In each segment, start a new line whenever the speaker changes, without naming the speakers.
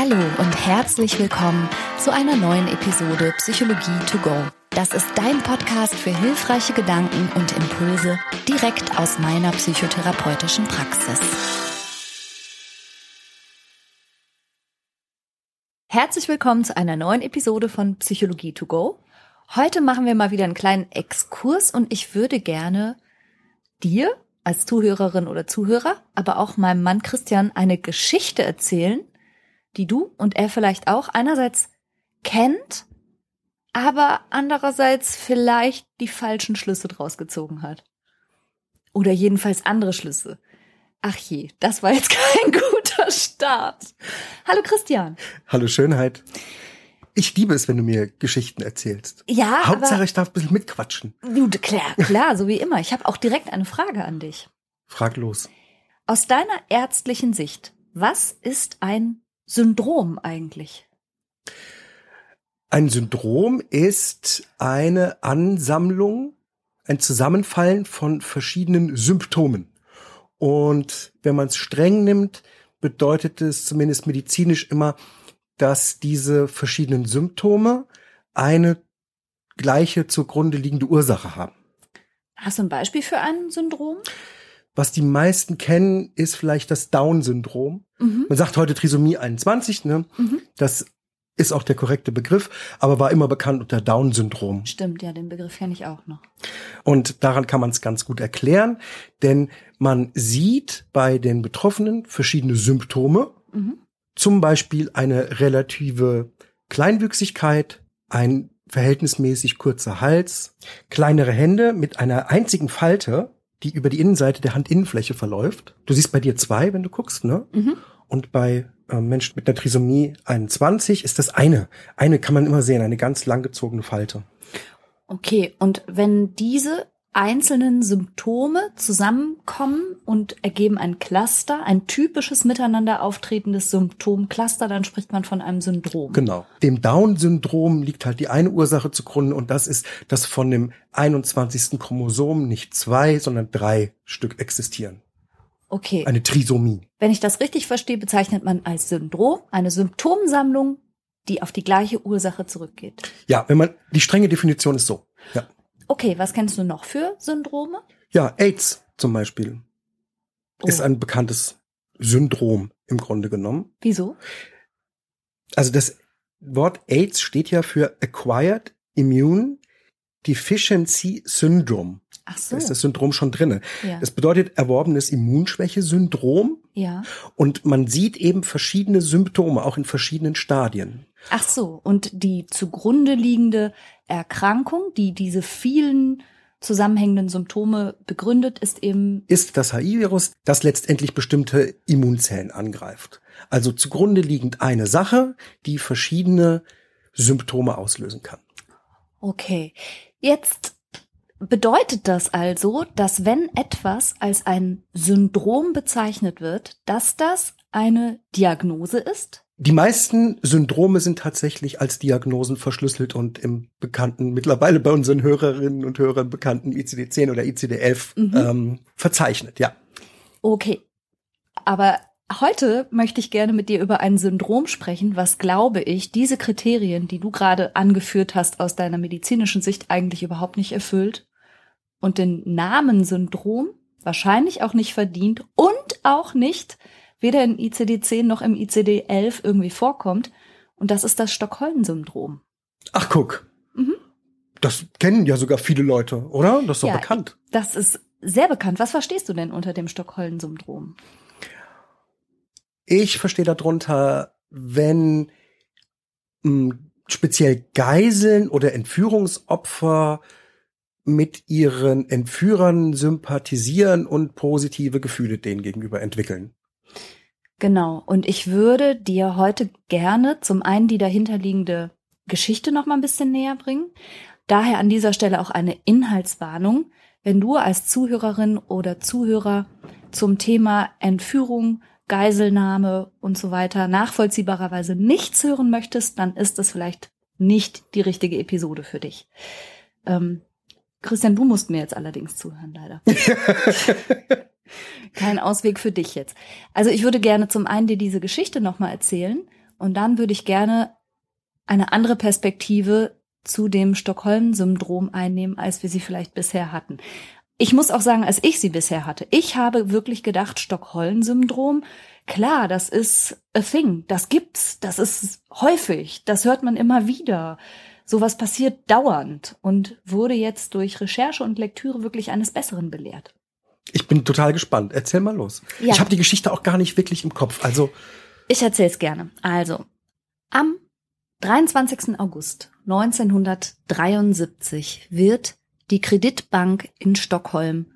Hallo und herzlich willkommen zu einer neuen Episode Psychologie to go. Das ist dein Podcast für hilfreiche Gedanken und Impulse direkt aus meiner psychotherapeutischen Praxis. Herzlich willkommen zu einer neuen Episode von Psychologie to go. Heute machen wir mal wieder einen kleinen Exkurs und ich würde gerne dir als Zuhörerin oder Zuhörer, aber auch meinem Mann Christian eine Geschichte erzählen, die du und er vielleicht auch einerseits kennt, aber andererseits vielleicht die falschen Schlüsse draus gezogen hat. Oder jedenfalls andere Schlüsse. Ach je, das war jetzt kein guter Start. Hallo Christian.
Hallo Schönheit. Ich liebe es, wenn du mir Geschichten erzählst.
Ja,
Hauptsache, ich darf ein bisschen mitquatschen.
du, klar, klar, so wie immer. Ich habe auch direkt eine Frage an dich.
Frag los.
Aus deiner ärztlichen Sicht, was ist ein Syndrom eigentlich?
Ein Syndrom ist eine Ansammlung, ein Zusammenfallen von verschiedenen Symptomen. Und wenn man es streng nimmt, bedeutet es zumindest medizinisch immer, dass diese verschiedenen Symptome eine gleiche zugrunde liegende Ursache haben.
Hast du ein Beispiel für ein Syndrom?
Was die meisten kennen, ist vielleicht das Down-Syndrom.
Mhm.
Man sagt heute Trisomie 21, ne?
Mhm.
Das ist auch der korrekte Begriff, aber war immer bekannt unter Down-Syndrom.
Stimmt, ja, den Begriff kenne ich auch noch.
Und daran kann man es ganz gut erklären, denn man sieht bei den Betroffenen verschiedene Symptome,
Mhm.
zum Beispiel eine relative Kleinwüchsigkeit, ein verhältnismäßig kurzer Hals, kleinere Hände mit einer einzigen Falte, die über die Innenseite der Handinnenfläche verläuft. Du siehst bei dir zwei, wenn du guckst, ne?
Mhm.
Und bei äh, Menschen mit einer Trisomie 21 ist das eine. Eine kann man immer sehen, eine ganz langgezogene Falte.
Okay, und wenn diese einzelnen Symptome zusammenkommen und ergeben ein Cluster, ein typisches miteinander auftretendes Symptomcluster, dann spricht man von einem Syndrom.
Genau. Dem Down-Syndrom liegt halt die eine Ursache zugrunde und das ist, dass von dem 21. Chromosom nicht zwei, sondern drei Stück existieren.
Okay.
Eine Trisomie.
Wenn ich das richtig verstehe, bezeichnet man als Syndrom eine Symptomsammlung, die auf die gleiche Ursache zurückgeht.
Ja, wenn man, die strenge Definition ist so. Ja.
Okay, was kennst du noch für Syndrome?
Ja, AIDS zum Beispiel ist
Oh.
ein bekanntes Syndrom im Grunde genommen.
Wieso?
Also das Wort AIDS steht ja für Acquired Immune Deficiency Syndrome.
Ach so.
Da ist das Syndrom schon drinne.
ja.
Das bedeutet erworbenes Immunschwäche-Syndrom
ja.
und man sieht eben verschiedene Symptome, auch in verschiedenen Stadien.
Ach so. Und die zugrunde liegende Erkrankung, die diese vielen zusammenhängenden Symptome begründet, ist eben
Ist das HIV-Virus, das letztendlich bestimmte Immunzellen angreift. Also zugrunde liegend eine Sache, die verschiedene Symptome auslösen kann.
Okay. Jetzt bedeutet das also, dass wenn etwas als ein Syndrom bezeichnet wird, dass das eine Diagnose ist?
Die meisten Syndrome sind tatsächlich als Diagnosen verschlüsselt und im bekannten, mittlerweile bei unseren Hörerinnen und Hörern bekannten ICD-10 oder ICD-11
Mhm.
ähm, verzeichnet, ja.
Okay. Aber heute möchte ich gerne mit dir über ein Syndrom sprechen, was, glaube ich, diese Kriterien, die du gerade angeführt hast, aus deiner medizinischen Sicht eigentlich überhaupt nicht erfüllt und den Namen Syndrom wahrscheinlich auch nicht verdient und auch nicht weder im ICD-10 noch im ICD-11 irgendwie vorkommt. Und das ist das Stockholm-Syndrom.
Ach, guck.
Mhm.
Das kennen ja sogar viele Leute, oder? Das ist doch
Ja,
bekannt.
Das ist sehr bekannt. Was verstehst du denn unter dem Stockholm-Syndrom?
Ich verstehe darunter, wenn mh, speziell Geiseln oder Entführungsopfer mit ihren Entführern sympathisieren und positive Gefühle denen gegenüber entwickeln.
Genau. Und ich würde dir heute gerne zum einen die dahinterliegende Geschichte noch mal ein bisschen näher bringen. Daher an dieser Stelle auch eine Inhaltswarnung. Wenn du als Zuhörerin oder Zuhörer zum Thema Entführung, Geiselnahme und so weiter nachvollziehbarerweise nichts hören möchtest, dann ist das vielleicht nicht die richtige Episode für dich. Ähm, Christian, du musst mir jetzt allerdings zuhören, leider. Kein Ausweg für dich jetzt. Also ich würde gerne zum einen dir diese Geschichte nochmal erzählen Und dann würde ich gerne eine andere Perspektive zu dem Stockholm-Syndrom einnehmen, als wir sie vielleicht bisher hatten. Ich muss auch sagen, als ich sie bisher hatte, ich habe wirklich gedacht, Stockholm-Syndrom, klar, das ist a thing, das gibt's, das ist häufig, das hört man immer wieder. Sowas passiert dauernd und wurde jetzt durch Recherche und Lektüre wirklich eines Besseren belehrt.
Ich bin total gespannt. Erzähl mal los.
Ja.
Ich habe die Geschichte auch gar nicht wirklich im Kopf. Also
Ich erzähle es gerne. Also, am 23. August 1973 wird die Kreditbank in Stockholm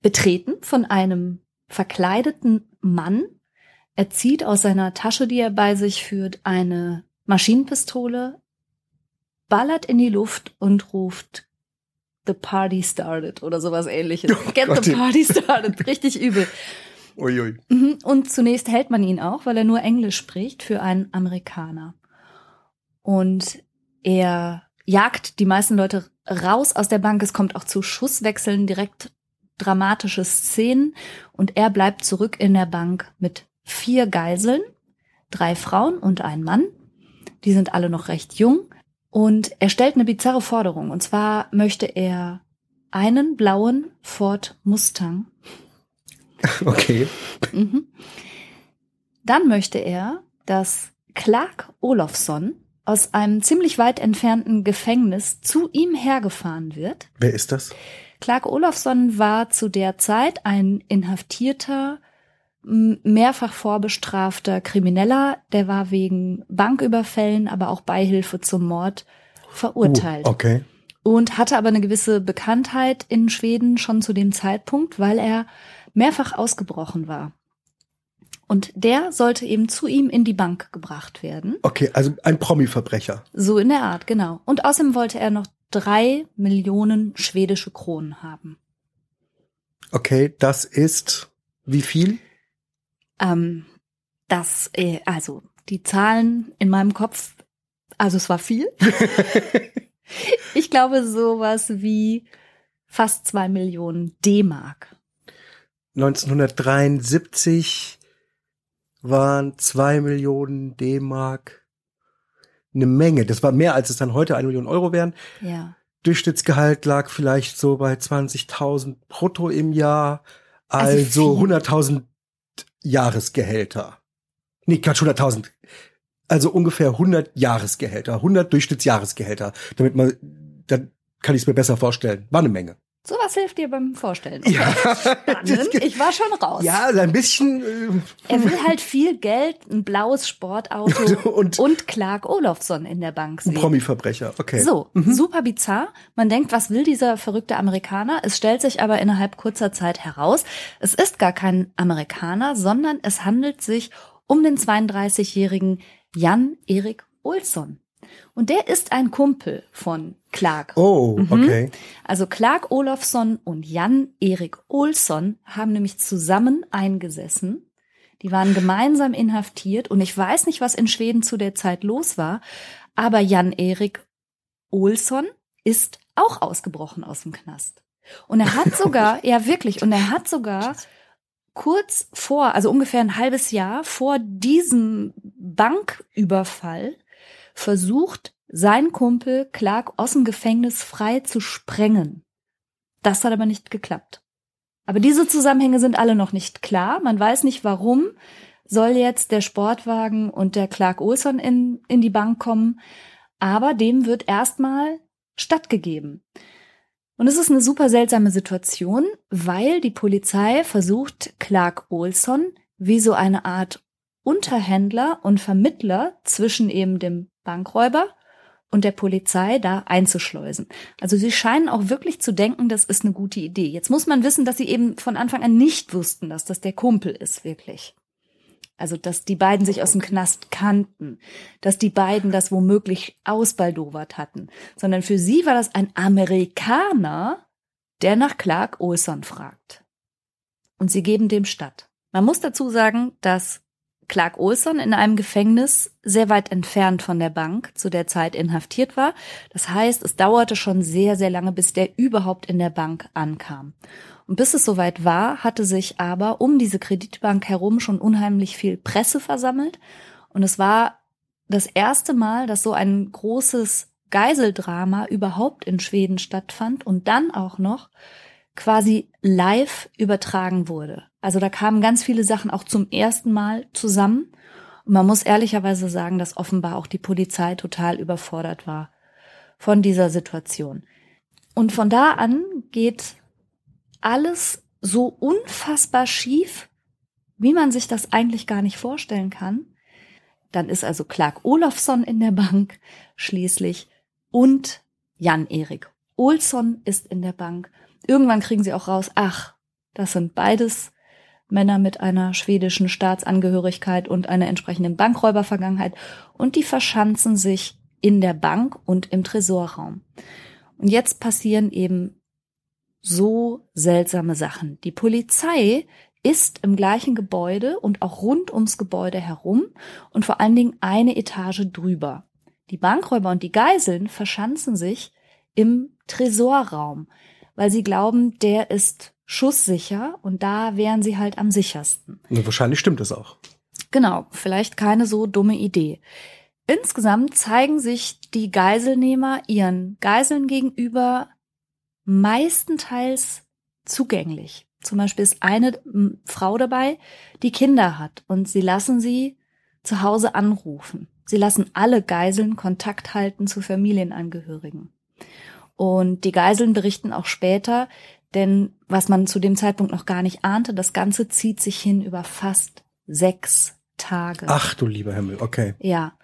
betreten von einem verkleideten Mann. Er zieht aus seiner Tasche, die er bei sich führt, eine Maschinenpistole, ballert in die Luft und ruft The Party Started oder sowas ähnliches.
Oh
Get
Gott.
the Party Started. Richtig übel.
uiui.
Mhm, Und zunächst hält man ihn auch, weil er nur Englisch spricht, für einen Amerikaner. Und er jagt die meisten Leute raus aus der Bank. Es kommt auch zu Schusswechseln, direkt dramatische Szenen. Und er bleibt zurück in der Bank mit vier Geiseln, drei Frauen und ein Mann. Die sind alle noch recht jung. Und er stellt eine bizarre Forderung. Und zwar möchte er einen blauen Ford Mustang
Okay.
Mhm. Dann möchte er, dass Clark Olofsson aus einem ziemlich weit entfernten Gefängnis zu ihm hergefahren wird.
Wer ist das?
Clark Olofsson war zu der Zeit ein inhaftierter, mehrfach vorbestrafter Krimineller. Der war wegen Banküberfällen, aber auch Beihilfe zum Mord verurteilt
Uh, okay.
und hatte aber eine gewisse Bekanntheit in Schweden schon zu dem Zeitpunkt, weil er mehrfach ausgebrochen war. Und der sollte eben zu ihm in die Bank gebracht werden.
Okay, also ein Promi-Verbrecher.
So in der Art, genau. Und außerdem wollte er noch drei Millionen schwedische Kronen haben.
Okay, das ist wie viel?
Ähm, das, äh, also die Zahlen in meinem Kopf, also es war viel. ich glaube sowas wie fast zwei Millionen D-Mark.
1973 waren zwei Millionen D-Mark eine Menge. Das war mehr, als es dann heute eine Million Euro wären.
Ja.
Durchschnittsgehalt lag vielleicht so bei 20.000 brutto im Jahr.
Also
Also,
viel.
100.000 Jahresgehälter. Nee, Quatsch, 100.000. Also ungefähr 100 Jahresgehälter, 100 Durchschnittsjahresgehälter. Damit man, dann kann ich es mir besser vorstellen. War eine Menge.
Sowas hilft dir beim Vorstellen.
Ja.
Spannend. Ich war schon raus.
Ja, also ein bisschen.
Er will halt viel Geld, ein blaues Sportauto
Und-
und, Clark Olofsson in der Bank
Äh, ein
sehen.
Promi-Verbrecher, okay.
So, super bizarr. Man denkt, was will dieser verrückte Amerikaner? Es stellt sich aber innerhalb kurzer Zeit heraus, es ist gar kein Amerikaner, sondern es handelt sich um den 32-jährigen Jan Erik Olsson. Und der ist ein Kumpel von Clark.
Oh,
Mhm.
okay.
Also Clark Olofsson und Jan Erik Olsson haben nämlich zusammen eingesessen. Die waren gemeinsam inhaftiert und ich weiß nicht, was in Schweden zu der Zeit los war, aber Jan Erik Olsson ist auch ausgebrochen aus dem Knast. Und er hat sogar, ja wirklich, und er hat sogar kurz vor, also ungefähr ein halbes Jahr vor diesem Banküberfall versucht, sein Kumpel Clark aus dem Gefängnis frei zu sprengen. Das hat aber nicht geklappt. Aber diese Zusammenhänge sind alle noch nicht klar. Man weiß nicht, warum soll jetzt der Sportwagen und der Clark Olson in, in die Bank kommen. Aber dem wird erstmal stattgegeben. Und es ist eine super seltsame Situation, weil die Polizei versucht, Clark Olson wie so eine Art Unterhändler und Vermittler zwischen eben dem Bankräuber und der Polizei da einzuschleusen. Also sie scheinen auch wirklich zu denken, das ist eine gute Idee. Jetzt muss man wissen, dass sie eben von Anfang an nicht wussten, dass das der Kumpel ist, wirklich. Also, dass die beiden sich aus dem Knast kannten, dass die beiden das womöglich ausbaldowert hatten, sondern für sie war das ein Amerikaner, der nach Clark Olson fragt. Und sie geben dem statt. Man muss dazu sagen, dass Clark Olson in einem Gefängnis sehr weit entfernt von der Bank zu der Zeit inhaftiert war. Das heißt, es dauerte schon sehr, sehr lange, bis der überhaupt in der Bank ankam. Und bis es soweit war, hatte sich aber um diese Kreditbank herum schon unheimlich viel Presse versammelt. Und es war das erste Mal, dass so ein großes Geiseldrama überhaupt in Schweden stattfand und dann auch noch quasi live übertragen wurde. Also da kamen ganz viele Sachen auch zum ersten Mal zusammen. Und man muss ehrlicherweise sagen, dass offenbar auch die Polizei total überfordert war von dieser Situation. Und von da an geht alles so unfassbar schief, wie man sich das eigentlich gar nicht vorstellen kann. Dann ist also Clark Olofsson in der Bank schließlich und Jan-Erik Olsson ist in der Bank. Irgendwann kriegen sie auch raus, ach, das sind beides Männer mit einer schwedischen Staatsangehörigkeit und einer entsprechenden Bankräubervergangenheit und die verschanzen sich in der Bank und im Tresorraum. Und jetzt passieren eben so seltsame Sachen. Die Polizei ist im gleichen Gebäude und auch rund ums Gebäude herum und vor allen Dingen eine Etage drüber. Die Bankräuber und die Geiseln verschanzen sich im Tresorraum, weil sie glauben, der ist schusssicher und da wären sie halt am sichersten.
Und wahrscheinlich stimmt das auch.
Genau, vielleicht keine so dumme Idee. Insgesamt zeigen sich die Geiselnehmer ihren Geiseln gegenüber meistenteils zugänglich. Zum Beispiel ist eine Frau dabei, die Kinder hat und sie lassen sie zu Hause anrufen. Sie lassen alle Geiseln Kontakt halten zu Familienangehörigen. Und die Geiseln berichten auch später, denn was man zu dem Zeitpunkt noch gar nicht ahnte, das Ganze zieht sich hin über fast sechs Tage.
Ach du lieber Himmel, okay.
Ja.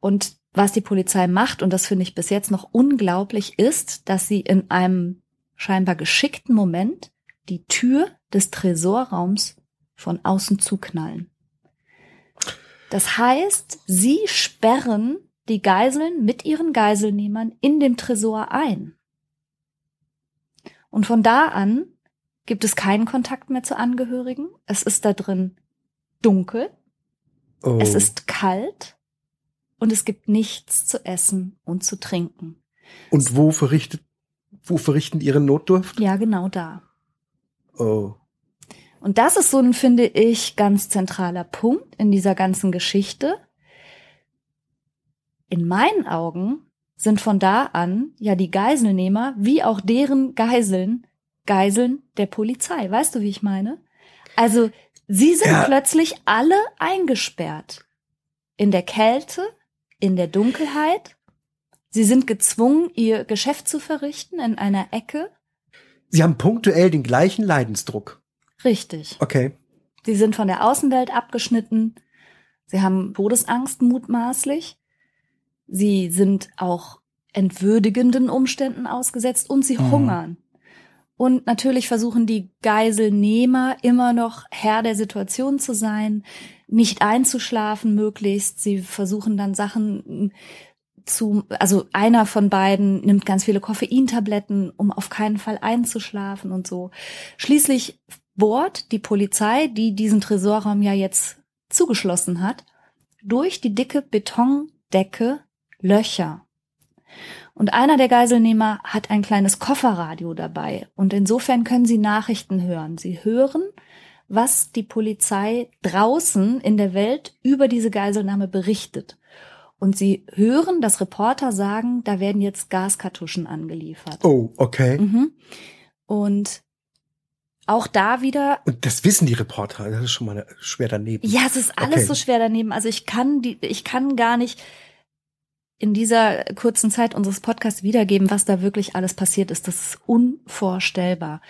Und was die Polizei macht, und das finde ich bis jetzt noch unglaublich, ist, dass sie in einem scheinbar geschickten Moment die Tür des Tresorraums von außen zuknallen. Das heißt, sie sperren die Geiseln mit ihren Geiselnehmern in dem Tresor ein. Und von da an gibt es keinen Kontakt mehr zu Angehörigen. Es ist da drin dunkel. Oh. Es ist kalt und es gibt nichts zu essen und zu trinken.
Und wo verrichtet, wo verrichten ihre Notdurft?
Ja, genau da.
Oh.
Und das ist so ein, finde ich, ganz zentraler Punkt in dieser ganzen Geschichte. In meinen Augen sind von da an ja die Geiselnehmer wie auch deren Geiseln Geiseln der Polizei. Weißt du, wie ich meine? Also, sie sind ja. plötzlich alle eingesperrt. In der Kälte, in der Dunkelheit. Sie sind gezwungen, ihr Geschäft zu verrichten in einer Ecke.
Sie haben punktuell den gleichen Leidensdruck.
Richtig.
Okay.
Sie sind von der Außenwelt abgeschnitten. Sie haben Todesangst mutmaßlich. Sie sind auch entwürdigenden Umständen ausgesetzt und sie mhm. hungern. Und natürlich versuchen die Geiselnehmer immer noch Herr der Situation zu sein, nicht einzuschlafen möglichst. Sie versuchen dann Sachen zu, also einer von beiden nimmt ganz viele Koffeintabletten, um auf keinen Fall einzuschlafen und so. Schließlich bohrt die Polizei, die diesen Tresorraum ja jetzt zugeschlossen hat, durch die dicke Betondecke Löcher. Und einer der Geiselnehmer hat ein kleines Kofferradio dabei und insofern können sie Nachrichten hören. Sie hören, was die Polizei draußen in der Welt über diese Geiselnahme berichtet. Und sie hören, dass Reporter sagen, da werden jetzt Gaskartuschen angeliefert.
Oh, okay.
Mhm. Und auch da wieder.
Und das wissen die Reporter. Das ist schon mal schwer daneben.
Ja, es ist alles okay. so schwer daneben. Also ich kann die, ich kann gar nicht in dieser kurzen Zeit unseres Podcasts wiedergeben, was da wirklich alles passiert ist. Das ist unvorstellbar.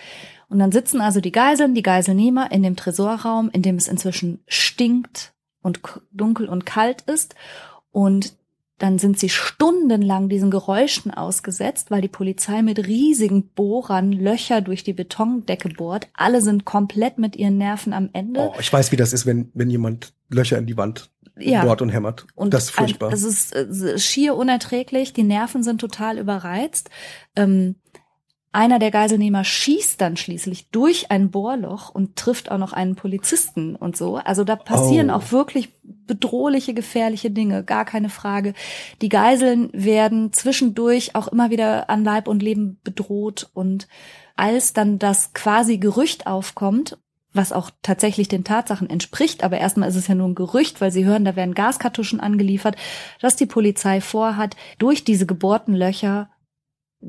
Und dann sitzen also die Geiseln, die Geiselnehmer in dem Tresorraum, in dem es inzwischen stinkt und dunkel und kalt ist. Und dann sind sie stundenlang diesen Geräuschen ausgesetzt, weil die Polizei mit riesigen Bohrern Löcher durch die Betondecke bohrt. Alle sind komplett mit ihren Nerven am Ende.
Oh, ich weiß, wie das ist, wenn, wenn jemand Löcher in die Wand ja. bohrt und hämmert. Und das ist furchtbar.
Es ist, ist schier unerträglich, die Nerven sind total überreizt. Ähm, einer der Geiselnehmer schießt dann schließlich durch ein Bohrloch und trifft auch noch einen Polizisten und so. Also da passieren oh. auch wirklich bedrohliche, gefährliche Dinge, gar keine Frage. Die Geiseln werden zwischendurch auch immer wieder an Leib und Leben bedroht und als dann das quasi Gerücht aufkommt, was auch tatsächlich den Tatsachen entspricht, aber erstmal ist es ja nur ein Gerücht, weil sie hören, da werden Gaskartuschen angeliefert, dass die Polizei vorhat, durch diese gebohrten Löcher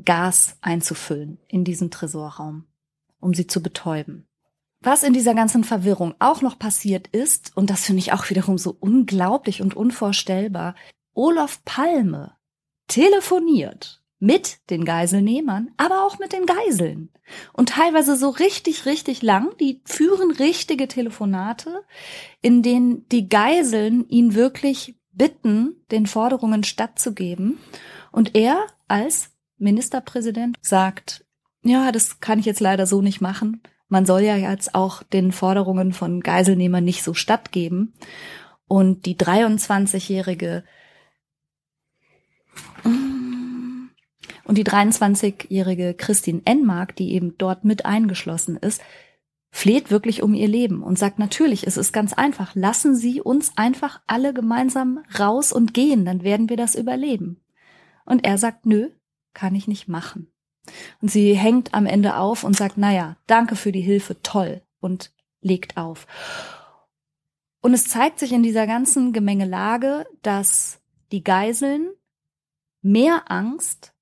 Gas einzufüllen in diesen Tresorraum, um sie zu betäuben. Was in dieser ganzen Verwirrung auch noch passiert ist, und das finde ich auch wiederum so unglaublich und unvorstellbar, Olaf Palme telefoniert mit den Geiselnehmern, aber auch mit den Geiseln. Und teilweise so richtig, richtig lang. Die führen richtige Telefonate, in denen die Geiseln ihn wirklich bitten, den Forderungen stattzugeben. Und er als Ministerpräsident sagt, ja, das kann ich jetzt leider so nicht machen. Man soll ja jetzt auch den Forderungen von Geiselnehmern nicht so stattgeben. Und die 23-jährige und die 23-jährige Christine Enmark, die eben dort mit eingeschlossen ist, fleht wirklich um ihr Leben und sagt natürlich, es ist ganz einfach, lassen Sie uns einfach alle gemeinsam raus und gehen, dann werden wir das überleben. Und er sagt, nö, kann ich nicht machen. Und sie hängt am Ende auf und sagt, naja, danke für die Hilfe, toll, und legt auf. Und es zeigt sich in dieser ganzen Gemengelage, dass die Geiseln mehr Angst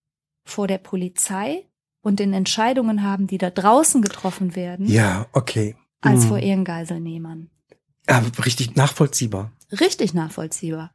vor der Polizei und den Entscheidungen haben, die da draußen getroffen werden.
Ja, okay.
Als hm. vor ihren Geiselnehmern.
Ja, richtig nachvollziehbar.
Richtig nachvollziehbar.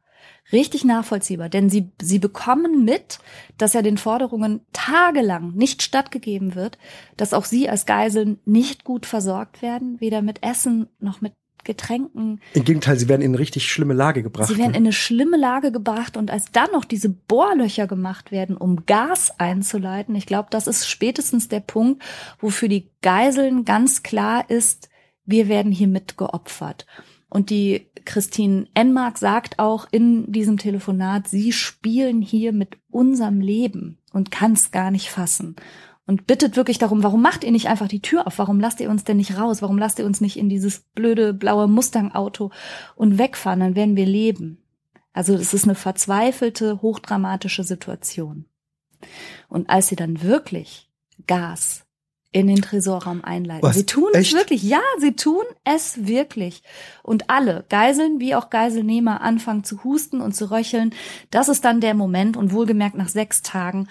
Richtig nachvollziehbar, denn sie, sie bekommen mit, dass ja den Forderungen tagelang nicht stattgegeben wird, dass auch sie als Geiseln nicht gut versorgt werden, weder mit Essen noch mit Getränken.
Im Gegenteil, sie werden in eine richtig schlimme Lage gebracht.
Sie werden ne? in eine schlimme Lage gebracht und als dann noch diese Bohrlöcher gemacht werden, um Gas einzuleiten, ich glaube, das ist spätestens der Punkt, wofür die Geiseln ganz klar ist, wir werden hier mitgeopfert. Und die Christine Enmark sagt auch in diesem Telefonat, sie spielen hier mit unserem Leben und kann es gar nicht fassen und bittet wirklich darum, warum macht ihr nicht einfach die Tür auf? Warum lasst ihr uns denn nicht raus? Warum lasst ihr uns nicht in dieses blöde blaue Mustang-Auto und wegfahren? Dann werden wir leben. Also es ist eine verzweifelte, hochdramatische Situation. Und als sie dann wirklich Gas in den Tresorraum einleiten. Was? Sie tun Echt? es wirklich. Ja, sie tun es wirklich. Und alle, Geiseln wie auch Geiselnehmer, anfangen zu husten und zu röcheln. Das ist dann der Moment und wohlgemerkt nach sechs Tagen,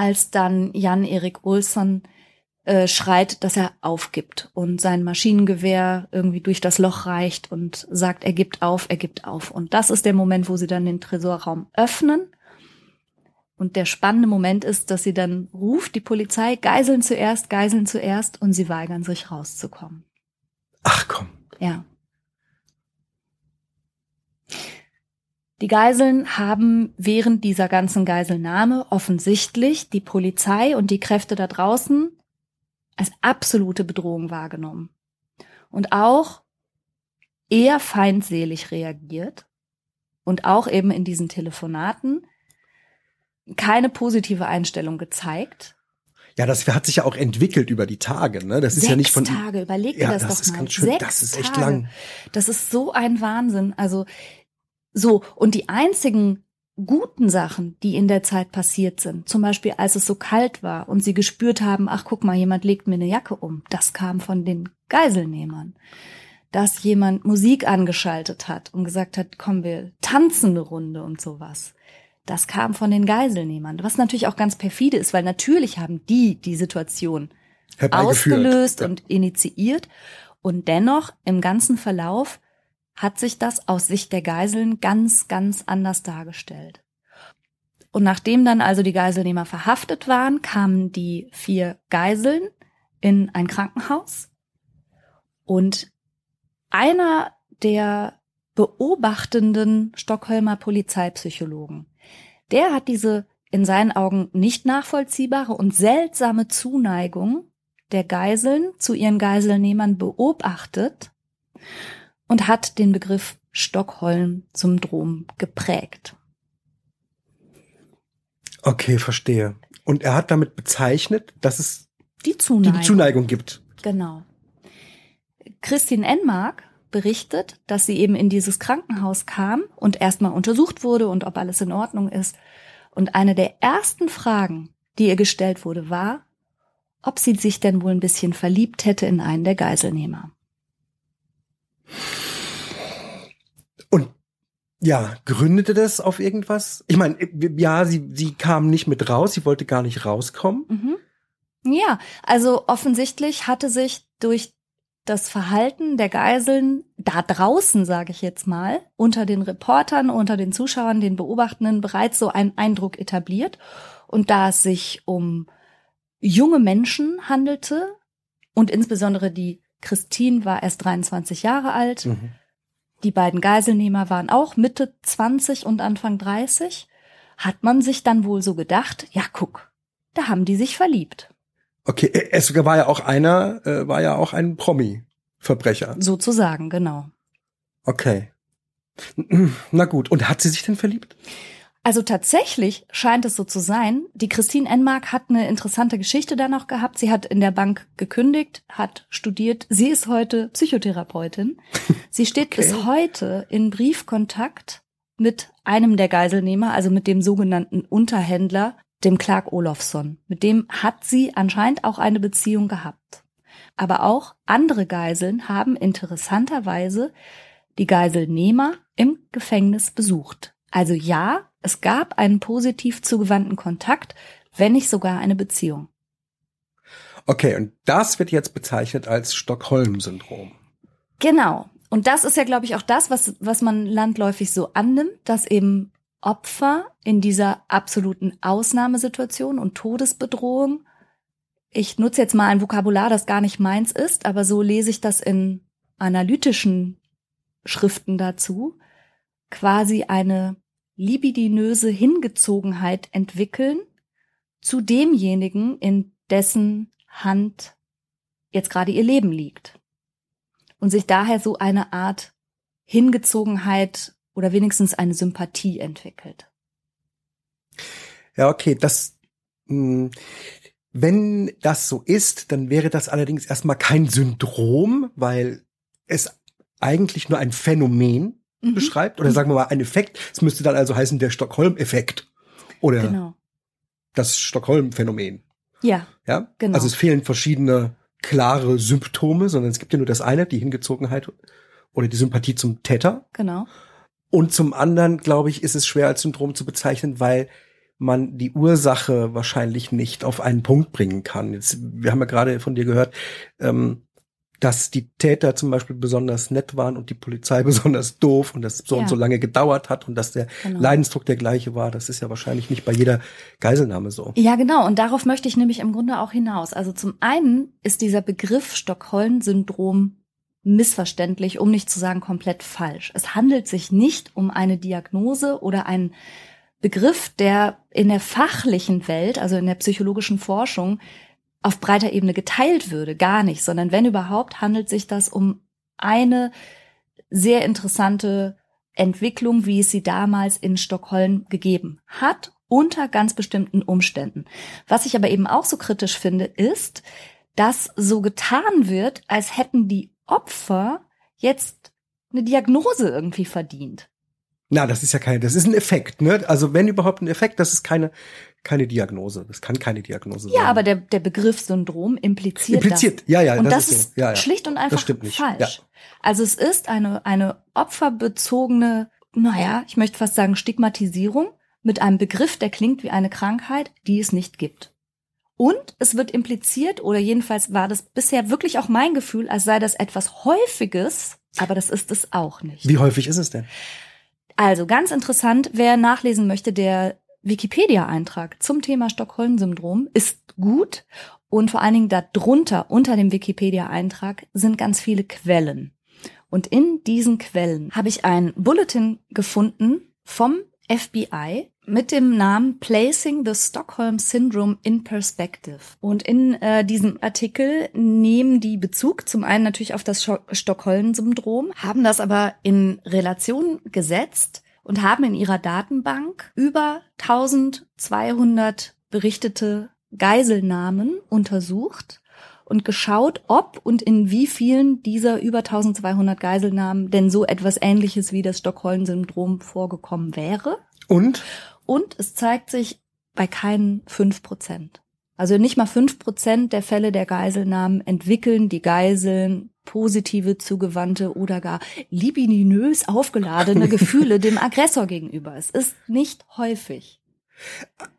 als dann Jan-Erik Olsson äh, schreit, dass er aufgibt und sein Maschinengewehr irgendwie durch das Loch reicht und sagt, er gibt auf, er gibt auf. Und das ist der Moment, wo sie dann den Tresorraum öffnen. Und der spannende Moment ist, dass sie dann ruft, die Polizei, Geiseln zuerst, Geiseln zuerst, und sie weigern sich rauszukommen.
Ach komm.
Ja. Die Geiseln haben während dieser ganzen Geiselnahme offensichtlich die Polizei und die Kräfte da draußen als absolute Bedrohung wahrgenommen. Und auch eher feindselig reagiert und auch eben in diesen Telefonaten keine positive Einstellung gezeigt.
Ja, das hat sich ja auch entwickelt über die Tage, ne? Das ist
Sechs
ja nicht von
Tage, überleg dir
ja,
das,
das
doch
ist
mal.
Ganz schön,
Sechs
das ist echt
Tage.
lang.
Das ist so ein Wahnsinn. Also so, und die einzigen guten Sachen, die in der Zeit passiert sind, zum Beispiel als es so kalt war und sie gespürt haben, ach guck mal, jemand legt mir eine Jacke um, das kam von den Geiselnehmern. Dass jemand Musik angeschaltet hat und gesagt hat, komm, wir tanzen eine Runde und sowas. Das kam von den Geiselnehmern, was natürlich auch ganz perfide ist, weil natürlich haben die die Situation ausgelöst ja. und initiiert und dennoch im ganzen Verlauf hat sich das aus Sicht der Geiseln ganz, ganz anders dargestellt. Und nachdem dann also die Geiselnehmer verhaftet waren, kamen die vier Geiseln in ein Krankenhaus und einer der beobachtenden Stockholmer Polizeipsychologen, der hat diese in seinen Augen nicht nachvollziehbare und seltsame Zuneigung der Geiseln zu ihren Geiselnehmern beobachtet und hat den Begriff Stockholm-Syndrom geprägt.
Okay, verstehe. Und er hat damit bezeichnet, dass es
die Zuneigung,
die Zuneigung gibt.
Genau. Christine Enmark berichtet, dass sie eben in dieses Krankenhaus kam und erstmal untersucht wurde und ob alles in Ordnung ist. Und eine der ersten Fragen, die ihr gestellt wurde, war, ob sie sich denn wohl ein bisschen verliebt hätte in einen der Geiselnehmer.
Ja, gründete das auf irgendwas? Ich meine, ja, sie, sie kam nicht mit raus, sie wollte gar nicht rauskommen.
Mhm. Ja, also offensichtlich hatte sich durch das Verhalten der Geiseln da draußen, sage ich jetzt mal, unter den Reportern, unter den Zuschauern, den Beobachtenden bereits so ein Eindruck etabliert. Und da es sich um junge Menschen handelte und insbesondere die Christine war erst 23 Jahre alt, mhm. Die beiden Geiselnehmer waren auch Mitte 20 und Anfang 30, hat man sich dann wohl so gedacht, ja guck, da haben die sich verliebt.
Okay, äh, es war ja auch einer, äh, war ja auch ein Promi-Verbrecher.
Sozusagen, genau.
Okay. Na gut, und hat sie sich denn verliebt?
Also tatsächlich scheint es so zu sein. Die Christine Enmark hat eine interessante Geschichte da noch gehabt. Sie hat in der Bank gekündigt, hat studiert. Sie ist heute Psychotherapeutin. Sie steht okay. bis heute in Briefkontakt mit einem der Geiselnehmer, also mit dem sogenannten Unterhändler dem Clark Olofsson. Mit dem hat sie anscheinend auch eine Beziehung gehabt. Aber auch andere Geiseln haben interessanterweise die Geiselnehmer im Gefängnis besucht. Also ja, es gab einen positiv zugewandten Kontakt, wenn nicht sogar eine Beziehung.
Okay, und das wird jetzt bezeichnet als Stockholm-Syndrom.
Genau. Und das ist ja, glaube ich, auch das, was, was man landläufig so annimmt, dass eben Opfer in dieser absoluten Ausnahmesituation und Todesbedrohung. Ich nutze jetzt mal ein Vokabular, das gar nicht meins ist, aber so lese ich das in analytischen Schriften dazu, quasi eine libidinöse Hingezogenheit entwickeln zu demjenigen, in dessen Hand jetzt gerade ihr Leben liegt. Und sich daher so eine Art Hingezogenheit oder wenigstens eine Sympathie entwickelt.
Ja, okay, das, mh, hm, wenn das so ist, dann wäre das allerdings erstmal kein Syndrom, weil es eigentlich nur ein Phänomen mhm. beschreibt oder sagen wir mal ein Effekt. Es müsste dann also heißen der Stockholm-Effekt oder genau. das Stockholm-Phänomen.
Ja.
Ja, genau. Also es fehlen verschiedene klare Symptome, sondern es gibt ja nur das eine, die Hingezogenheit oder die Sympathie zum Täter.
Genau.
Und zum anderen, glaube ich, ist es schwer als Syndrom zu bezeichnen, weil man die Ursache wahrscheinlich nicht auf einen Punkt bringen kann. Jetzt, wir haben ja gerade von dir gehört, ähm, dass die Täter zum Beispiel besonders nett waren und die Polizei besonders doof und das so ja. und so lange gedauert hat und dass der genau. Leidensdruck der gleiche war. Das ist ja wahrscheinlich nicht bei jeder Geiselnahme so.
Ja, genau. Und darauf möchte ich nämlich im Grunde auch hinaus. Also zum einen ist dieser Begriff Stockholm-Syndrom missverständlich, um nicht zu sagen komplett falsch. Es handelt sich nicht um eine Diagnose oder einen Begriff, der in der fachlichen Welt, also in der psychologischen Forschung, auf breiter Ebene geteilt würde, gar nicht, sondern wenn überhaupt, handelt sich das um eine sehr interessante Entwicklung, wie es sie damals in Stockholm gegeben hat, unter ganz bestimmten Umständen. Was ich aber eben auch so kritisch finde, ist, dass so getan wird, als hätten die Opfer jetzt eine Diagnose irgendwie verdient.
Na, das ist ja keine, das ist ein Effekt, ne? Also wenn überhaupt ein Effekt, das ist keine, keine Diagnose. Das kann keine Diagnose
ja, sein. Ja, aber der, der Begriff Syndrom impliziert.
Impliziert,
das.
ja, ja.
Und das,
das
ist, so. ja, ja. schlicht und einfach falsch. Ja. Also es ist eine, eine opferbezogene, naja, ich möchte fast sagen, Stigmatisierung mit einem Begriff, der klingt wie eine Krankheit, die es nicht gibt. Und es wird impliziert, oder jedenfalls war das bisher wirklich auch mein Gefühl, als sei das etwas Häufiges, aber das ist es auch nicht.
Wie häufig ist es denn?
Also ganz interessant, wer nachlesen möchte, der Wikipedia-Eintrag zum Thema Stockholm-Syndrom ist gut und vor allen Dingen darunter, unter dem Wikipedia-Eintrag, sind ganz viele Quellen. Und in diesen Quellen habe ich ein Bulletin gefunden vom FBI mit dem Namen Placing the Stockholm Syndrome in Perspective. Und in äh, diesem Artikel nehmen die Bezug zum einen natürlich auf das Stockholm-Syndrom, haben das aber in Relation gesetzt und haben in ihrer Datenbank über 1200 berichtete Geiselnahmen untersucht und geschaut, ob und in wie vielen dieser über 1200 Geiselnahmen denn so etwas Ähnliches wie das Stockholm-Syndrom vorgekommen wäre.
Und?
Und es zeigt sich bei keinen fünf Prozent. Also nicht mal fünf Prozent der Fälle der Geiselnahmen entwickeln die Geiseln positive, zugewandte oder gar libidinös aufgeladene Gefühle dem Aggressor gegenüber. Es ist nicht häufig.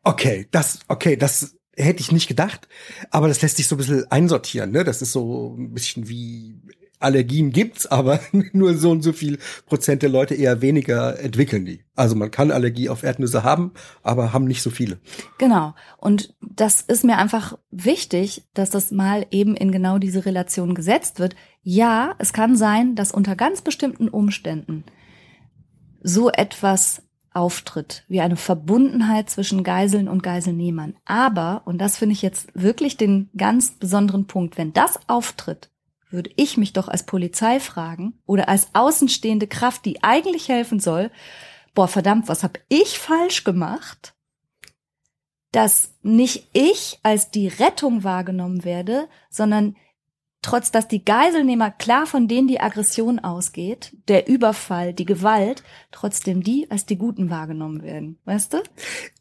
Okay, das, okay, das hätte ich nicht gedacht, aber das lässt sich so ein bisschen einsortieren, ne? Das ist so ein bisschen wie Allergien gibt's, aber nur so und so viel Prozent der Leute eher weniger entwickeln die. Also man kann Allergie auf Erdnüsse haben, aber haben nicht so viele.
Genau. Und das ist mir einfach wichtig, dass das mal eben in genau diese Relation gesetzt wird. Ja, es kann sein, dass unter ganz bestimmten Umständen so etwas auftritt, wie eine Verbundenheit zwischen Geiseln und Geiselnehmern. Aber, und das finde ich jetzt wirklich den ganz besonderen Punkt, wenn das auftritt, würde ich mich doch als Polizei fragen oder als außenstehende Kraft, die eigentlich helfen soll, boah, verdammt, was habe ich falsch gemacht, dass nicht ich als die Rettung wahrgenommen werde, sondern trotz dass die Geiselnehmer klar von denen die Aggression ausgeht, der Überfall, die Gewalt, trotzdem die als die Guten wahrgenommen werden. Weißt du?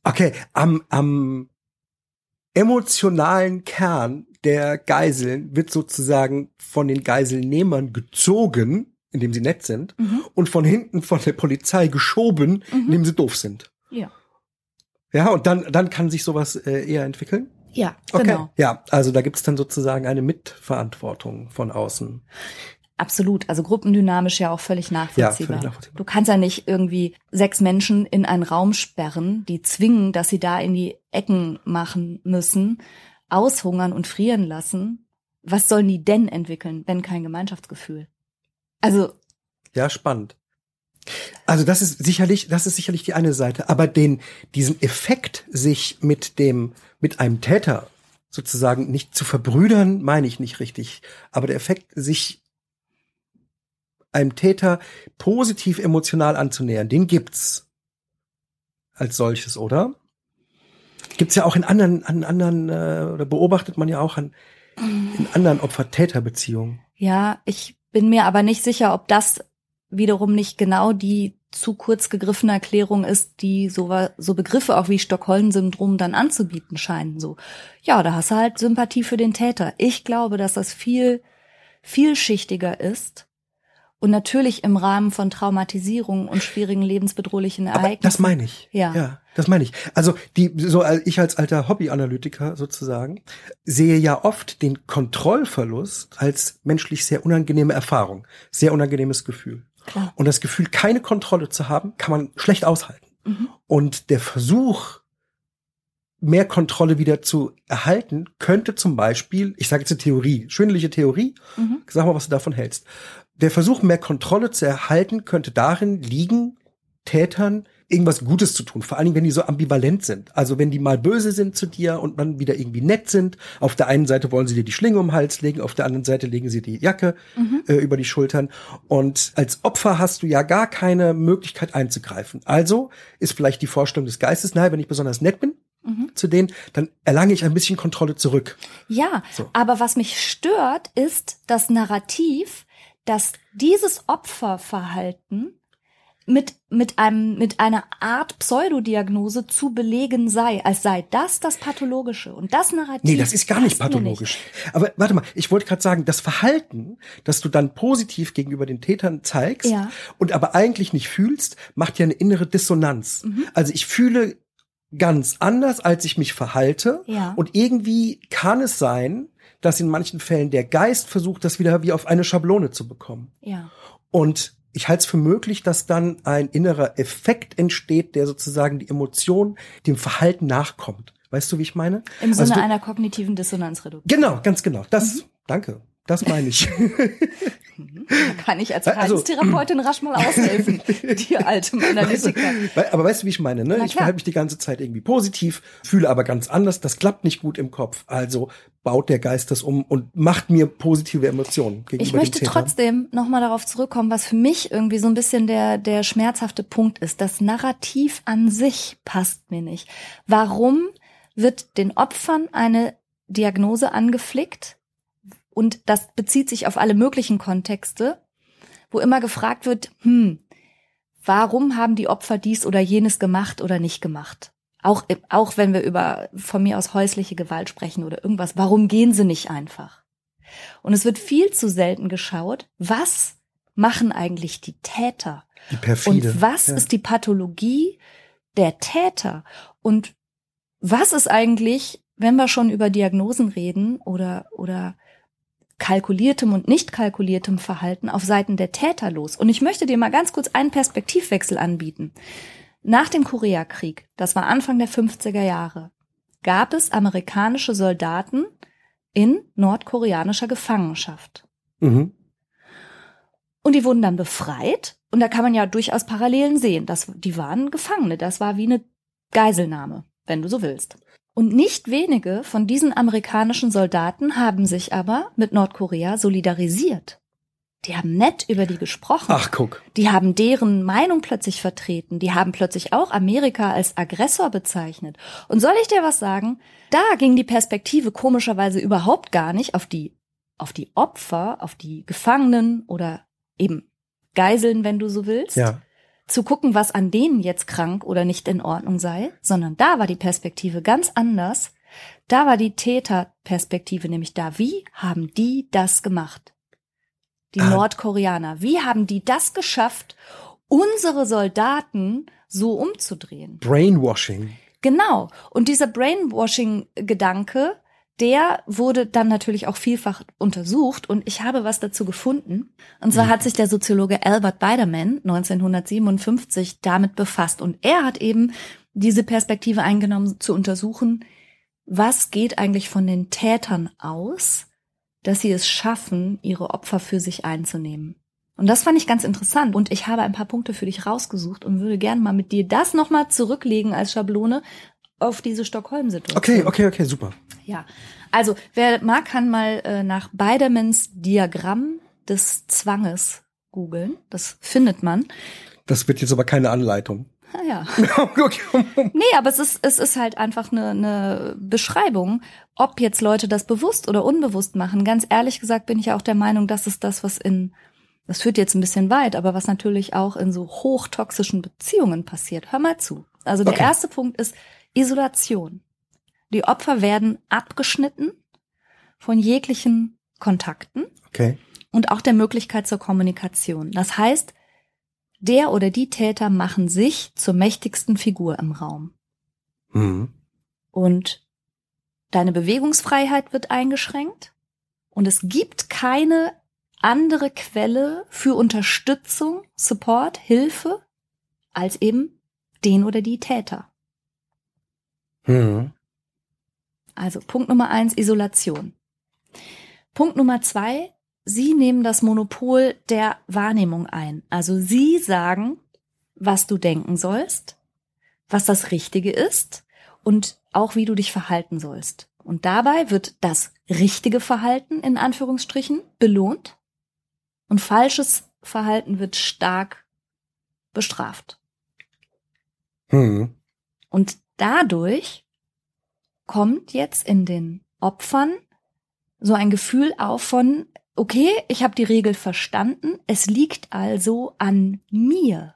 Okay, am, am emotionalen Kern der Geiseln wird sozusagen von den Geiselnehmern gezogen, indem sie nett sind, mhm. und von hinten von der Polizei geschoben, mhm. indem sie doof sind.
Ja.
Ja, und dann, dann kann sich sowas äh, eher entwickeln?
Ja, okay. genau.
Ja, also da gibt's dann sozusagen eine Mitverantwortung von außen.
Absolut, also gruppendynamisch ja auch völlig nachvollziehbar. Ja, völlig nachvollziehbar. Du kannst ja nicht irgendwie sechs Menschen in einen Raum sperren, die zwingen, dass sie da in die Ecken machen müssen, aushungern und frieren lassen. Was sollen die denn entwickeln, wenn kein Gemeinschaftsgefühl? Also.
Ja, spannend. Also das ist sicherlich, das ist sicherlich die eine Seite. Aber den, diesen Effekt, sich mit dem, mit einem Täter sozusagen nicht zu verbrüdern, meine ich nicht richtig. Aber der Effekt, sich einem Täter positiv emotional anzunähern, den gibt's als solches, oder? Gibt's ja auch in anderen, an anderen, äh, oder beobachtet man ja auch an, in anderen Opfer-Täter-Beziehungen.
Ja, ich bin mir aber nicht sicher, ob das wiederum nicht genau die zu kurz gegriffene Erklärung ist, die so, so Begriffe auch wie Stockholm-Syndrom dann anzubieten scheinen. So, ja, da hast du halt Sympathie für den Täter. Ich glaube, dass das viel vielschichtiger ist und natürlich im Rahmen von Traumatisierung und schwierigen lebensbedrohlichen Ereignissen.
Aber das meine ich.
Ja.
ja. Das meine ich. Also die, so ich als alter Hobbyanalytiker sozusagen sehe ja oft den Kontrollverlust als menschlich sehr unangenehme Erfahrung, sehr unangenehmes Gefühl. Klar. Und das Gefühl, keine Kontrolle zu haben, kann man schlecht aushalten. Mhm. Und der Versuch, mehr Kontrolle wieder zu erhalten, könnte zum Beispiel, ich sage jetzt eine Theorie, schwindelige Theorie, mhm. sag mal, was du davon hältst, der Versuch, mehr Kontrolle zu erhalten, könnte darin liegen, Tätern irgendwas Gutes zu tun. Vor allen Dingen, wenn die so ambivalent sind. Also wenn die mal böse sind zu dir und dann wieder irgendwie nett sind. Auf der einen Seite wollen sie dir die Schlinge um den Hals legen, auf der anderen Seite legen sie die Jacke mhm. äh, über die Schultern. Und als Opfer hast du ja gar keine Möglichkeit einzugreifen. Also ist vielleicht die Vorstellung des Geistes, naja, wenn ich besonders nett bin, Mhm. zu denen, dann erlange ich ein bisschen Kontrolle zurück.
Ja, so. aber was mich stört, ist das Narrativ, dass dieses Opferverhalten mit, mit einem, mit einer Art Pseudodiagnose zu belegen sei, als sei das das Pathologische. Und das Narrativ.
Nee, das ist gar nicht pathologisch. Nicht. Aber warte mal, ich wollte gerade sagen, das Verhalten, das du dann positiv gegenüber den Tätern zeigst ja. und aber eigentlich nicht fühlst, macht ja eine innere Dissonanz. Mhm. Also ich fühle ganz anders, als ich mich verhalte.
Ja.
Und irgendwie kann es sein, dass in manchen Fällen der Geist versucht, das wieder wie auf eine Schablone zu bekommen.
Ja.
Und ich halte es für möglich, dass dann ein innerer Effekt entsteht, der sozusagen die Emotion dem Verhalten nachkommt. Weißt du, wie ich meine?
Im Sinne also du, einer kognitiven Dissonanzreduktion.
Genau, ganz genau. Das, mhm. danke. Das meine ich.
Da kann ich als Verhaltenstherapeutin also, rasch mal aushelfen, die alte Analytiker.
Aber weißt du, wie ich meine? Ne? Ich verhalte mich die ganze Zeit irgendwie positiv, fühle aber ganz anders. Das klappt nicht gut im Kopf. Also baut der Geist das um und macht mir positive Emotionen gegenüber
Ich möchte trotzdem noch mal darauf zurückkommen, was für mich irgendwie so ein bisschen der der schmerzhafte Punkt ist. Das Narrativ an sich passt mir nicht. Warum wird den Opfern eine Diagnose angeflickt? Und das bezieht sich auf alle möglichen Kontexte, wo immer gefragt wird, hm, warum haben die Opfer dies oder jenes gemacht oder nicht gemacht? Auch, auch wenn wir über von mir aus häusliche Gewalt sprechen oder irgendwas, warum gehen sie nicht einfach? Und es wird viel zu selten geschaut, was machen eigentlich die Täter?
Die perfide.
Und was
ja.
ist die Pathologie der Täter? Und was ist eigentlich, wenn wir schon über Diagnosen reden oder, oder kalkuliertem und nicht kalkuliertem Verhalten auf Seiten der Täter los? Und ich möchte dir mal ganz kurz einen Perspektivwechsel anbieten. Nach dem Koreakrieg, das war Anfang der 50er Jahre, gab es amerikanische Soldaten in nordkoreanischer Gefangenschaft.
Mhm.
Und die wurden dann befreit. Und da kann man ja durchaus Parallelen sehen. Das, die waren Gefangene. Das war wie eine Geiselnahme, wenn du so willst. Und nicht wenige von diesen amerikanischen Soldaten haben sich aber mit Nordkorea solidarisiert. Die haben nett über die gesprochen.
Ach, guck.
Die haben deren Meinung plötzlich vertreten. Die haben plötzlich auch Amerika als Aggressor bezeichnet. Und soll ich dir was sagen? Da ging die Perspektive komischerweise überhaupt gar nicht auf die, auf die Opfer, auf die Gefangenen oder eben Geiseln, wenn du so willst.
Ja.
Zu gucken, was an denen jetzt krank oder nicht in Ordnung sei, sondern da war die Perspektive ganz anders. Da war die Täterperspektive nämlich da. Wie haben die das gemacht? Die
Ah.
Nordkoreaner. Wie haben die das geschafft, unsere Soldaten so umzudrehen?
Brainwashing.
Genau. Und dieser Brainwashing-Gedanke, der wurde dann natürlich auch vielfach untersucht und ich habe was dazu gefunden. Und zwar hat sich der Soziologe Albert Biderman 1957 damit befasst und er hat eben diese Perspektive eingenommen, zu untersuchen, was geht eigentlich von den Tätern aus, dass sie es schaffen, ihre Opfer für sich einzunehmen. Und das fand ich ganz interessant und ich habe ein paar Punkte für dich rausgesucht und würde gerne mal mit dir das nochmal zurücklegen als Schablone auf diese Stockholm-Situation.
Okay, okay, okay, super.
Ja, also wer mag, kann mal äh, nach Bidermans Diagramm des Zwanges googeln. Das findet man.
Das wird jetzt aber keine Anleitung.
Ah ja. Nee, aber es ist, es ist halt einfach eine, eine Beschreibung, ob jetzt Leute das bewusst oder unbewusst machen. Ganz ehrlich gesagt bin ich ja auch der Meinung, das ist das, was in, das führt jetzt ein bisschen weit, aber was natürlich auch in so hochtoxischen Beziehungen passiert. Hör mal zu. Also der
Okay.
erste Punkt ist Isolation. Die Opfer werden abgeschnitten von jeglichen Kontakten
Okay.
und auch der Möglichkeit zur Kommunikation. Das heißt, der oder die Täter machen sich zur mächtigsten Figur im Raum.
Mhm.
Und deine Bewegungsfreiheit wird eingeschränkt und es gibt keine andere Quelle für Unterstützung, Support, Hilfe als eben den oder die Täter.
Mhm.
Also Punkt Nummer eins, Isolation. Punkt Nummer zwei, Sie nehmen das Monopol der Wahrnehmung ein. Also Sie sagen, was du denken sollst, was das Richtige ist und auch wie du dich verhalten sollst. Und dabei wird das richtige Verhalten in Anführungsstrichen belohnt und falsches Verhalten wird stark bestraft.
Mhm.
Und dadurch kommt jetzt in den Opfern so ein Gefühl auf von, okay, ich habe die Regel verstanden, es liegt also an mir,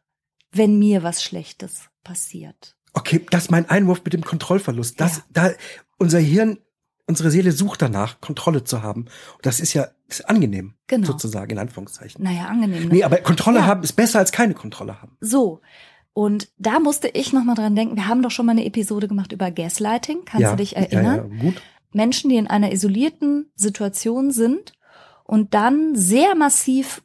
wenn mir was Schlechtes passiert.
Okay, das ist mein Einwurf mit dem Kontrollverlust. Das,
Ja.
da, unser Hirn, unsere Seele sucht danach, Kontrolle zu haben. Und das ist ja ist angenehm,
Genau.
sozusagen, in Anführungszeichen.
Naja, angenehm. Ne?
Nee, aber Kontrolle
Ja.
haben ist besser als keine Kontrolle haben.
So. Und da musste ich nochmal dran denken, wir haben doch schon mal eine Episode gemacht über Gaslighting. Kannst
ja,
du dich erinnern?
Ja, ja, gut.
Menschen, die in einer isolierten Situation sind und dann sehr massiv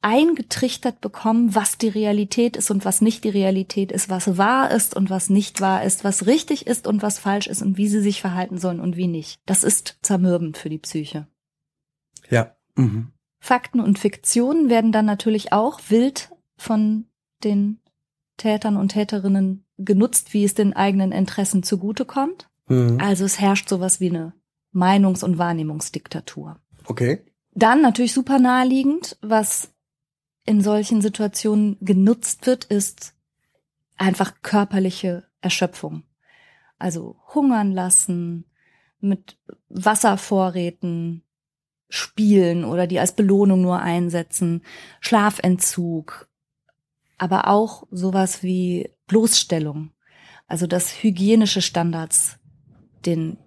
eingetrichtert bekommen, was die Realität ist und was nicht die Realität ist, was wahr ist und was nicht wahr ist, was richtig ist und was falsch ist und wie sie sich verhalten sollen und wie nicht. Das ist zermürbend für die Psyche.
Ja. Mhm.
Fakten und Fiktionen werden dann natürlich auch wild von den Tätern und Täterinnen genutzt, wie es den eigenen Interessen zugutekommt.
Mhm.
Also es herrscht sowas wie eine Meinungs- und Wahrnehmungsdiktatur.
Okay.
Dann natürlich super naheliegend, was in solchen Situationen genutzt wird, ist einfach körperliche Erschöpfung. Also hungern lassen, mit Wasservorräten spielen oder die als Belohnung nur einsetzen, Schlafentzug, aber auch sowas wie Bloßstellung. Also dass hygienische Standards den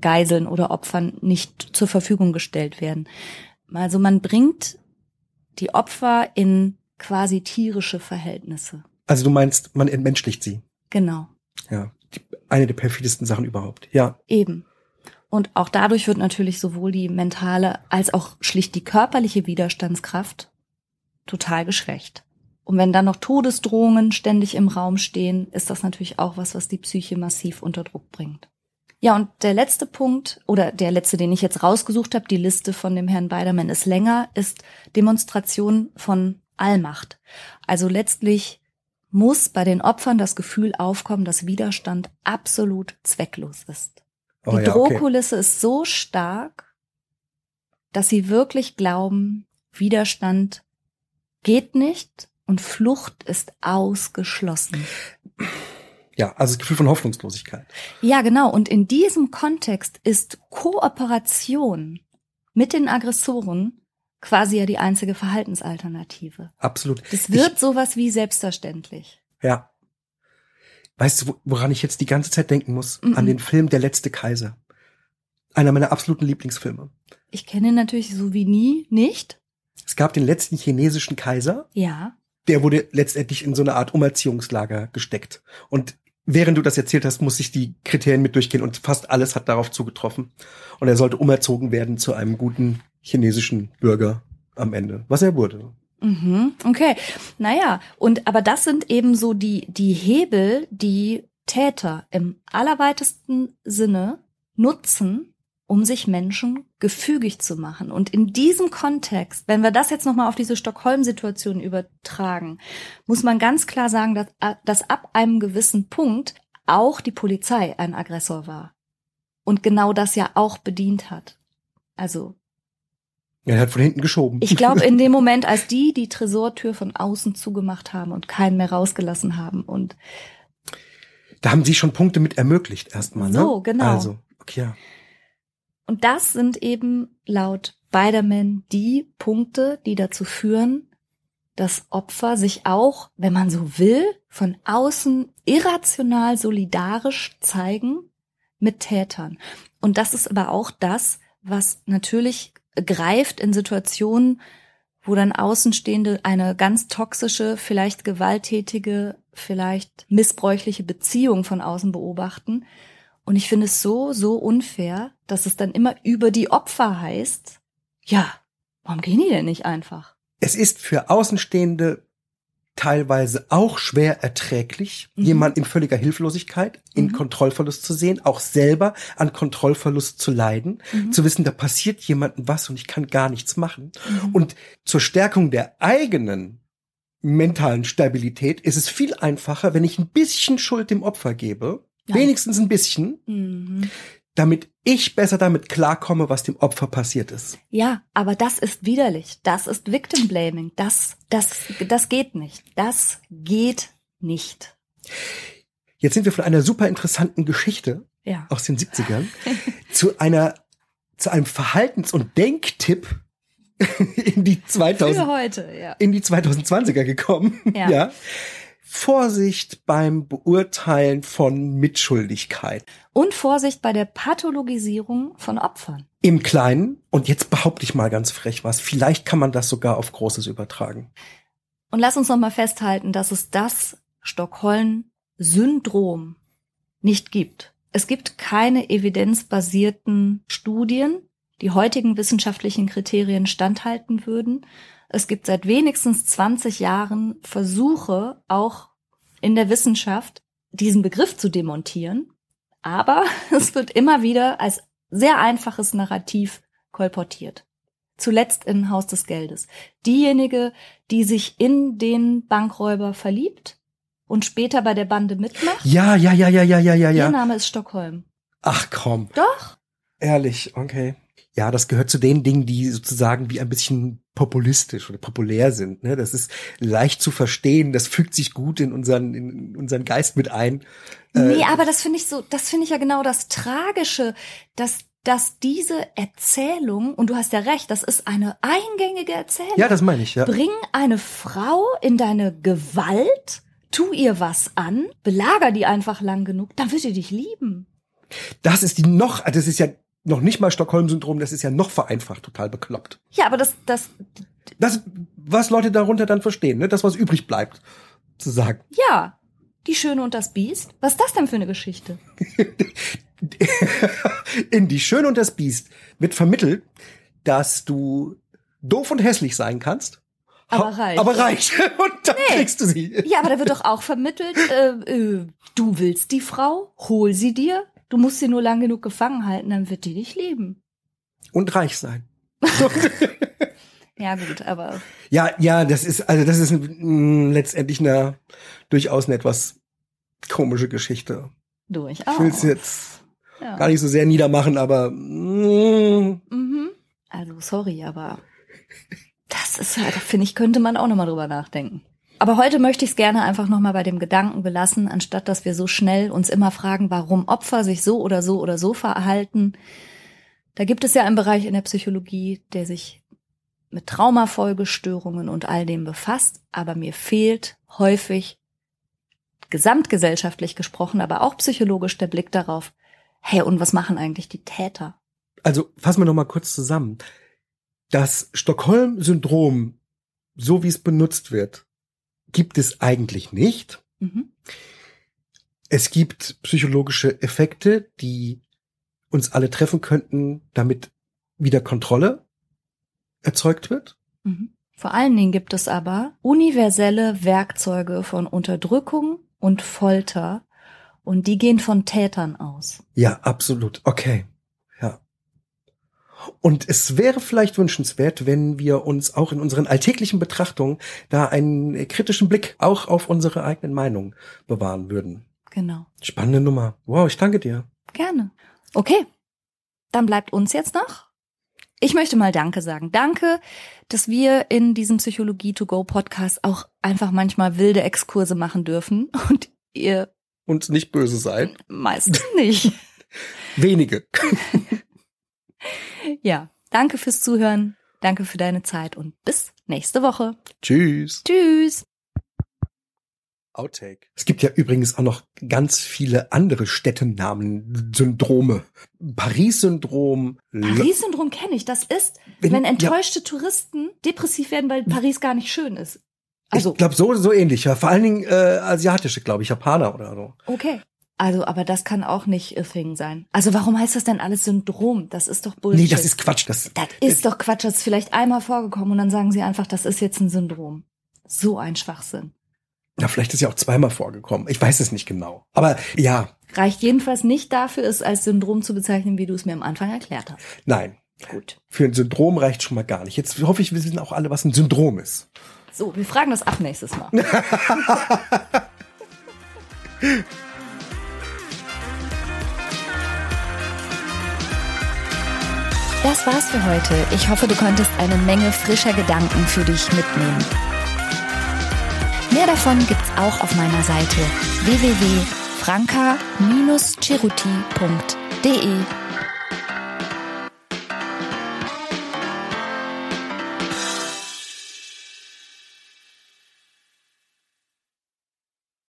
Geiseln oder Opfern nicht zur Verfügung gestellt werden. Also man bringt die Opfer in quasi tierische Verhältnisse.
Also du meinst, man entmenschlicht sie.
Genau.
Ja, die, eine der perfidesten Sachen überhaupt. Ja.
Eben. Und auch dadurch wird natürlich sowohl die mentale als auch schlicht die körperliche Widerstandskraft total geschwächt. Und wenn dann noch Todesdrohungen ständig im Raum stehen, ist das natürlich auch was, was die Psyche massiv unter Druck bringt. Ja, und der letzte Punkt, oder der letzte, den ich jetzt rausgesucht habe, die Liste von dem Herrn Beidermann ist länger, ist Demonstration von Allmacht. Also letztlich muss bei den Opfern das Gefühl aufkommen, dass Widerstand absolut zwecklos ist. Die
Oh ja, okay.
Drohkulisse ist so stark, dass sie wirklich glauben, Widerstand geht nicht und Flucht ist ausgeschlossen.
Ja, also das Gefühl von Hoffnungslosigkeit.
Ja, genau. Und in diesem Kontext ist Kooperation mit den Aggressoren quasi ja die einzige Verhaltensalternative.
Absolut.
Das wird sowas wie selbstverständlich.
Ich, ja. Weißt du, wo- woran ich jetzt die ganze Zeit denken muss?
Mhm.
An den Film Der letzte Kaiser. Einer meiner absoluten Lieblingsfilme.
Ich kenne ihn natürlich so wie nie nicht.
Es gab den letzten chinesischen Kaiser,
Ja.
Der wurde letztendlich in so eine Art Umerziehungslager gesteckt. Und während du das erzählt hast, muss ich die Kriterien mit durchgehen und fast alles hat darauf zugetroffen. Und er sollte umerzogen werden zu einem guten chinesischen Bürger am Ende, was er wurde.
Mhm, okay. Naja, und aber das sind eben so die, die Hebel, die Täter im allerweitesten Sinne nutzen, um sich Menschen gefügig zu machen. Und in diesem Kontext, wenn wir das jetzt nochmal auf diese Stockholm-Situation übertragen, muss man ganz klar sagen, dass, dass ab einem gewissen Punkt auch die Polizei ein Aggressor war. Und genau das ja auch bedient hat. Also
Er hat von hinten geschoben.
ich glaube, in dem Moment, als die die Tresortür von außen zugemacht haben und keinen mehr rausgelassen haben und
da haben sie schon Punkte mit ermöglicht erstmal, ne?
So, genau.
Also, okay. ja.
Und das sind eben laut Biderman die Punkte, die dazu führen, dass Opfer sich auch, wenn man so will, von außen irrational solidarisch zeigen mit Tätern. Und das ist aber auch das, was natürlich greift in Situationen, wo dann Außenstehende eine ganz toxische, vielleicht gewalttätige, vielleicht missbräuchliche Beziehung von außen beobachten. Und ich finde es so, so unfair, dass es dann immer über die Opfer heißt, ja, warum gehen die denn nicht einfach?
Es ist für Außenstehende teilweise auch schwer erträglich,
Mhm.
jemand in völliger Hilflosigkeit, in
Mhm.
Kontrollverlust zu sehen, auch selber an Kontrollverlust zu leiden,
Mhm.
zu wissen, da passiert jemandem was und ich kann gar nichts machen.
Mhm.
Und zur Stärkung der eigenen mentalen Stabilität ist es viel einfacher, wenn ich ein bisschen Schuld dem Opfer gebe,
Ja.
wenigstens ein bisschen,
Mhm.
damit ich besser damit klarkomme, was dem Opfer passiert ist.
Ja, aber das ist widerlich. Das ist Victim Blaming. Das, das, das geht nicht. Das geht nicht.
Jetzt sind wir von einer super interessanten Geschichte
Ja.
aus den 70ern zu einer zu einem Verhaltens- und Denktipp in die
Für
2000
heute, ja.
in die 2020er gekommen.
Ja.
ja. Vorsicht beim Beurteilen von Mitschuldigkeit.
Und Vorsicht bei der Pathologisierung von Opfern.
Im Kleinen, und jetzt behaupte ich mal ganz frech was, vielleicht kann man das sogar auf Großes übertragen.
Und lass uns noch mal festhalten, dass es das Stockholm-Syndrom nicht gibt. Es gibt keine evidenzbasierten Studien, die heutigen wissenschaftlichen Kriterien standhalten würden. Es gibt seit wenigstens 20 Jahren Versuche, auch in der Wissenschaft, diesen Begriff zu demontieren. Aber es wird immer wieder als sehr einfaches Narrativ kolportiert. Zuletzt in Haus des Geldes. Diejenige, die sich in den Bankräuber verliebt und später bei der Bande mitmacht,
Ja, ja, ja, ja, ja, ja, ja,
ihr. Name ist Stockholm.
Ach komm,
Doch.
ehrlich, okay. Ja, das gehört zu den Dingen, die sozusagen wie ein bisschen populistisch oder populär sind. Ne? Das ist leicht zu verstehen, das fügt sich gut in unseren, in unseren Geist mit ein.
Nee,
Äh,
aber das finde ich so, das finde ich ja genau das Tragische, dass, dass diese Erzählung, und du hast ja recht, das ist eine eingängige Erzählung.
Ja, das meine ich, ja.
Bring eine Frau in deine Gewalt, tu ihr was an, belager die einfach lang genug, dann wird sie dich lieben.
Das ist die noch, das ist ja noch nicht mal Stockholm-Syndrom, das ist ja noch vereinfacht, total bekloppt.
Ja, aber das, das,
Das, was Leute darunter dann verstehen, ne? das, was übrig bleibt, zu sagen.
ja. Die Schöne und das Biest? Was ist das denn für eine Geschichte?
In Die Schöne und das Biest wird vermittelt, dass du doof und hässlich sein kannst.
Aber reich.
Aber reich. Und dann kriegst du sie.
Ja, aber da wird doch auch vermittelt, äh, äh, du willst die Frau, hol sie dir. Du musst sie nur lang genug gefangen halten, dann wird die dich lieben.
Und reich sein.
Ja, gut, aber
Ja, ja, das ist, also das ist mm, letztendlich eine durchaus eine etwas komische Geschichte.
durchaus.
Ich will es jetzt
ja.
gar nicht so sehr niedermachen, aber mm,
Mhm. Also, sorry, aber das ist halt, finde ich, könnte man auch nochmal drüber nachdenken. Aber heute möchte ich es gerne einfach nochmal bei dem Gedanken belassen, anstatt dass wir so schnell uns immer fragen, warum Opfer sich so oder so oder so verhalten. Da gibt es ja einen Bereich in der Psychologie, der sich mit Traumafolgestörungen und all dem befasst, aber mir fehlt häufig gesamtgesellschaftlich gesprochen, aber auch psychologisch der Blick darauf, hey, und was machen eigentlich die Täter?
also fassen wir noch mal kurz zusammen. Das Stockholm-Syndrom, so wie es benutzt wird, gibt es eigentlich nicht.
Mhm.
Es gibt psychologische Effekte, die uns alle treffen könnten, damit wieder Kontrolle erzeugt wird.
Mhm. Vor allen Dingen gibt es aber universelle Werkzeuge von Unterdrückung und Folter und die gehen von Tätern aus.
Ja, absolut. Okay. Und es wäre vielleicht wünschenswert, wenn wir uns auch in unseren alltäglichen Betrachtungen da einen kritischen Blick auch auf unsere eigenen Meinungen bewahren würden.
Genau.
Spannende Nummer. Wow, ich danke dir.
Gerne. Okay. Dann bleibt uns jetzt noch. Ich möchte mal Danke sagen. Danke, dass wir in diesem Psychologie to go Podcast auch einfach manchmal wilde Exkurse machen dürfen und ihr
Und nicht böse sein.
meistens nicht.
Wenige.
Ja. Danke fürs Zuhören. Danke für deine Zeit und bis nächste Woche.
Tschüss.
Tschüss.
Outtake. Es gibt ja übrigens auch noch ganz viele andere Städtenamen, Syndrome. Paris-Syndrom.
Paris-Syndrom kenne ich. Das ist,
Wenn-
wenn,
ja.
enttäuschte Touristen depressiv werden, weil Paris gar nicht schön ist. Also,
ich glaube so so ähnlich. Ja. Vor allen Dingen äh, asiatische, glaube ich, Japaner oder so.
okay. Also, aber das kann auch nicht a thing sein. Also, warum heißt das denn alles Syndrom? Das ist doch Bullshit.
Nee, das ist Quatsch. Das,
Das ist doch Quatsch. Das ist vielleicht einmal vorgekommen und dann sagen sie einfach, das ist jetzt ein Syndrom. So ein Schwachsinn.
na, vielleicht ist ja auch zweimal vorgekommen. Ich weiß es nicht genau. Aber ja,
Reicht jedenfalls nicht dafür, es als Syndrom zu bezeichnen, wie du es mir am Anfang erklärt hast.
nein.
Gut.
Für ein Syndrom reicht schon mal gar nicht. Jetzt hoffe ich, wir wissen auch alle, was ein Syndrom ist.
So, wir fragen das ab nächstes Mal. Das war's für heute. Ich hoffe, du konntest eine Menge frischer Gedanken für dich mitnehmen. Mehr davon gibt's auch auf meiner Seite www.franca-ceruti.de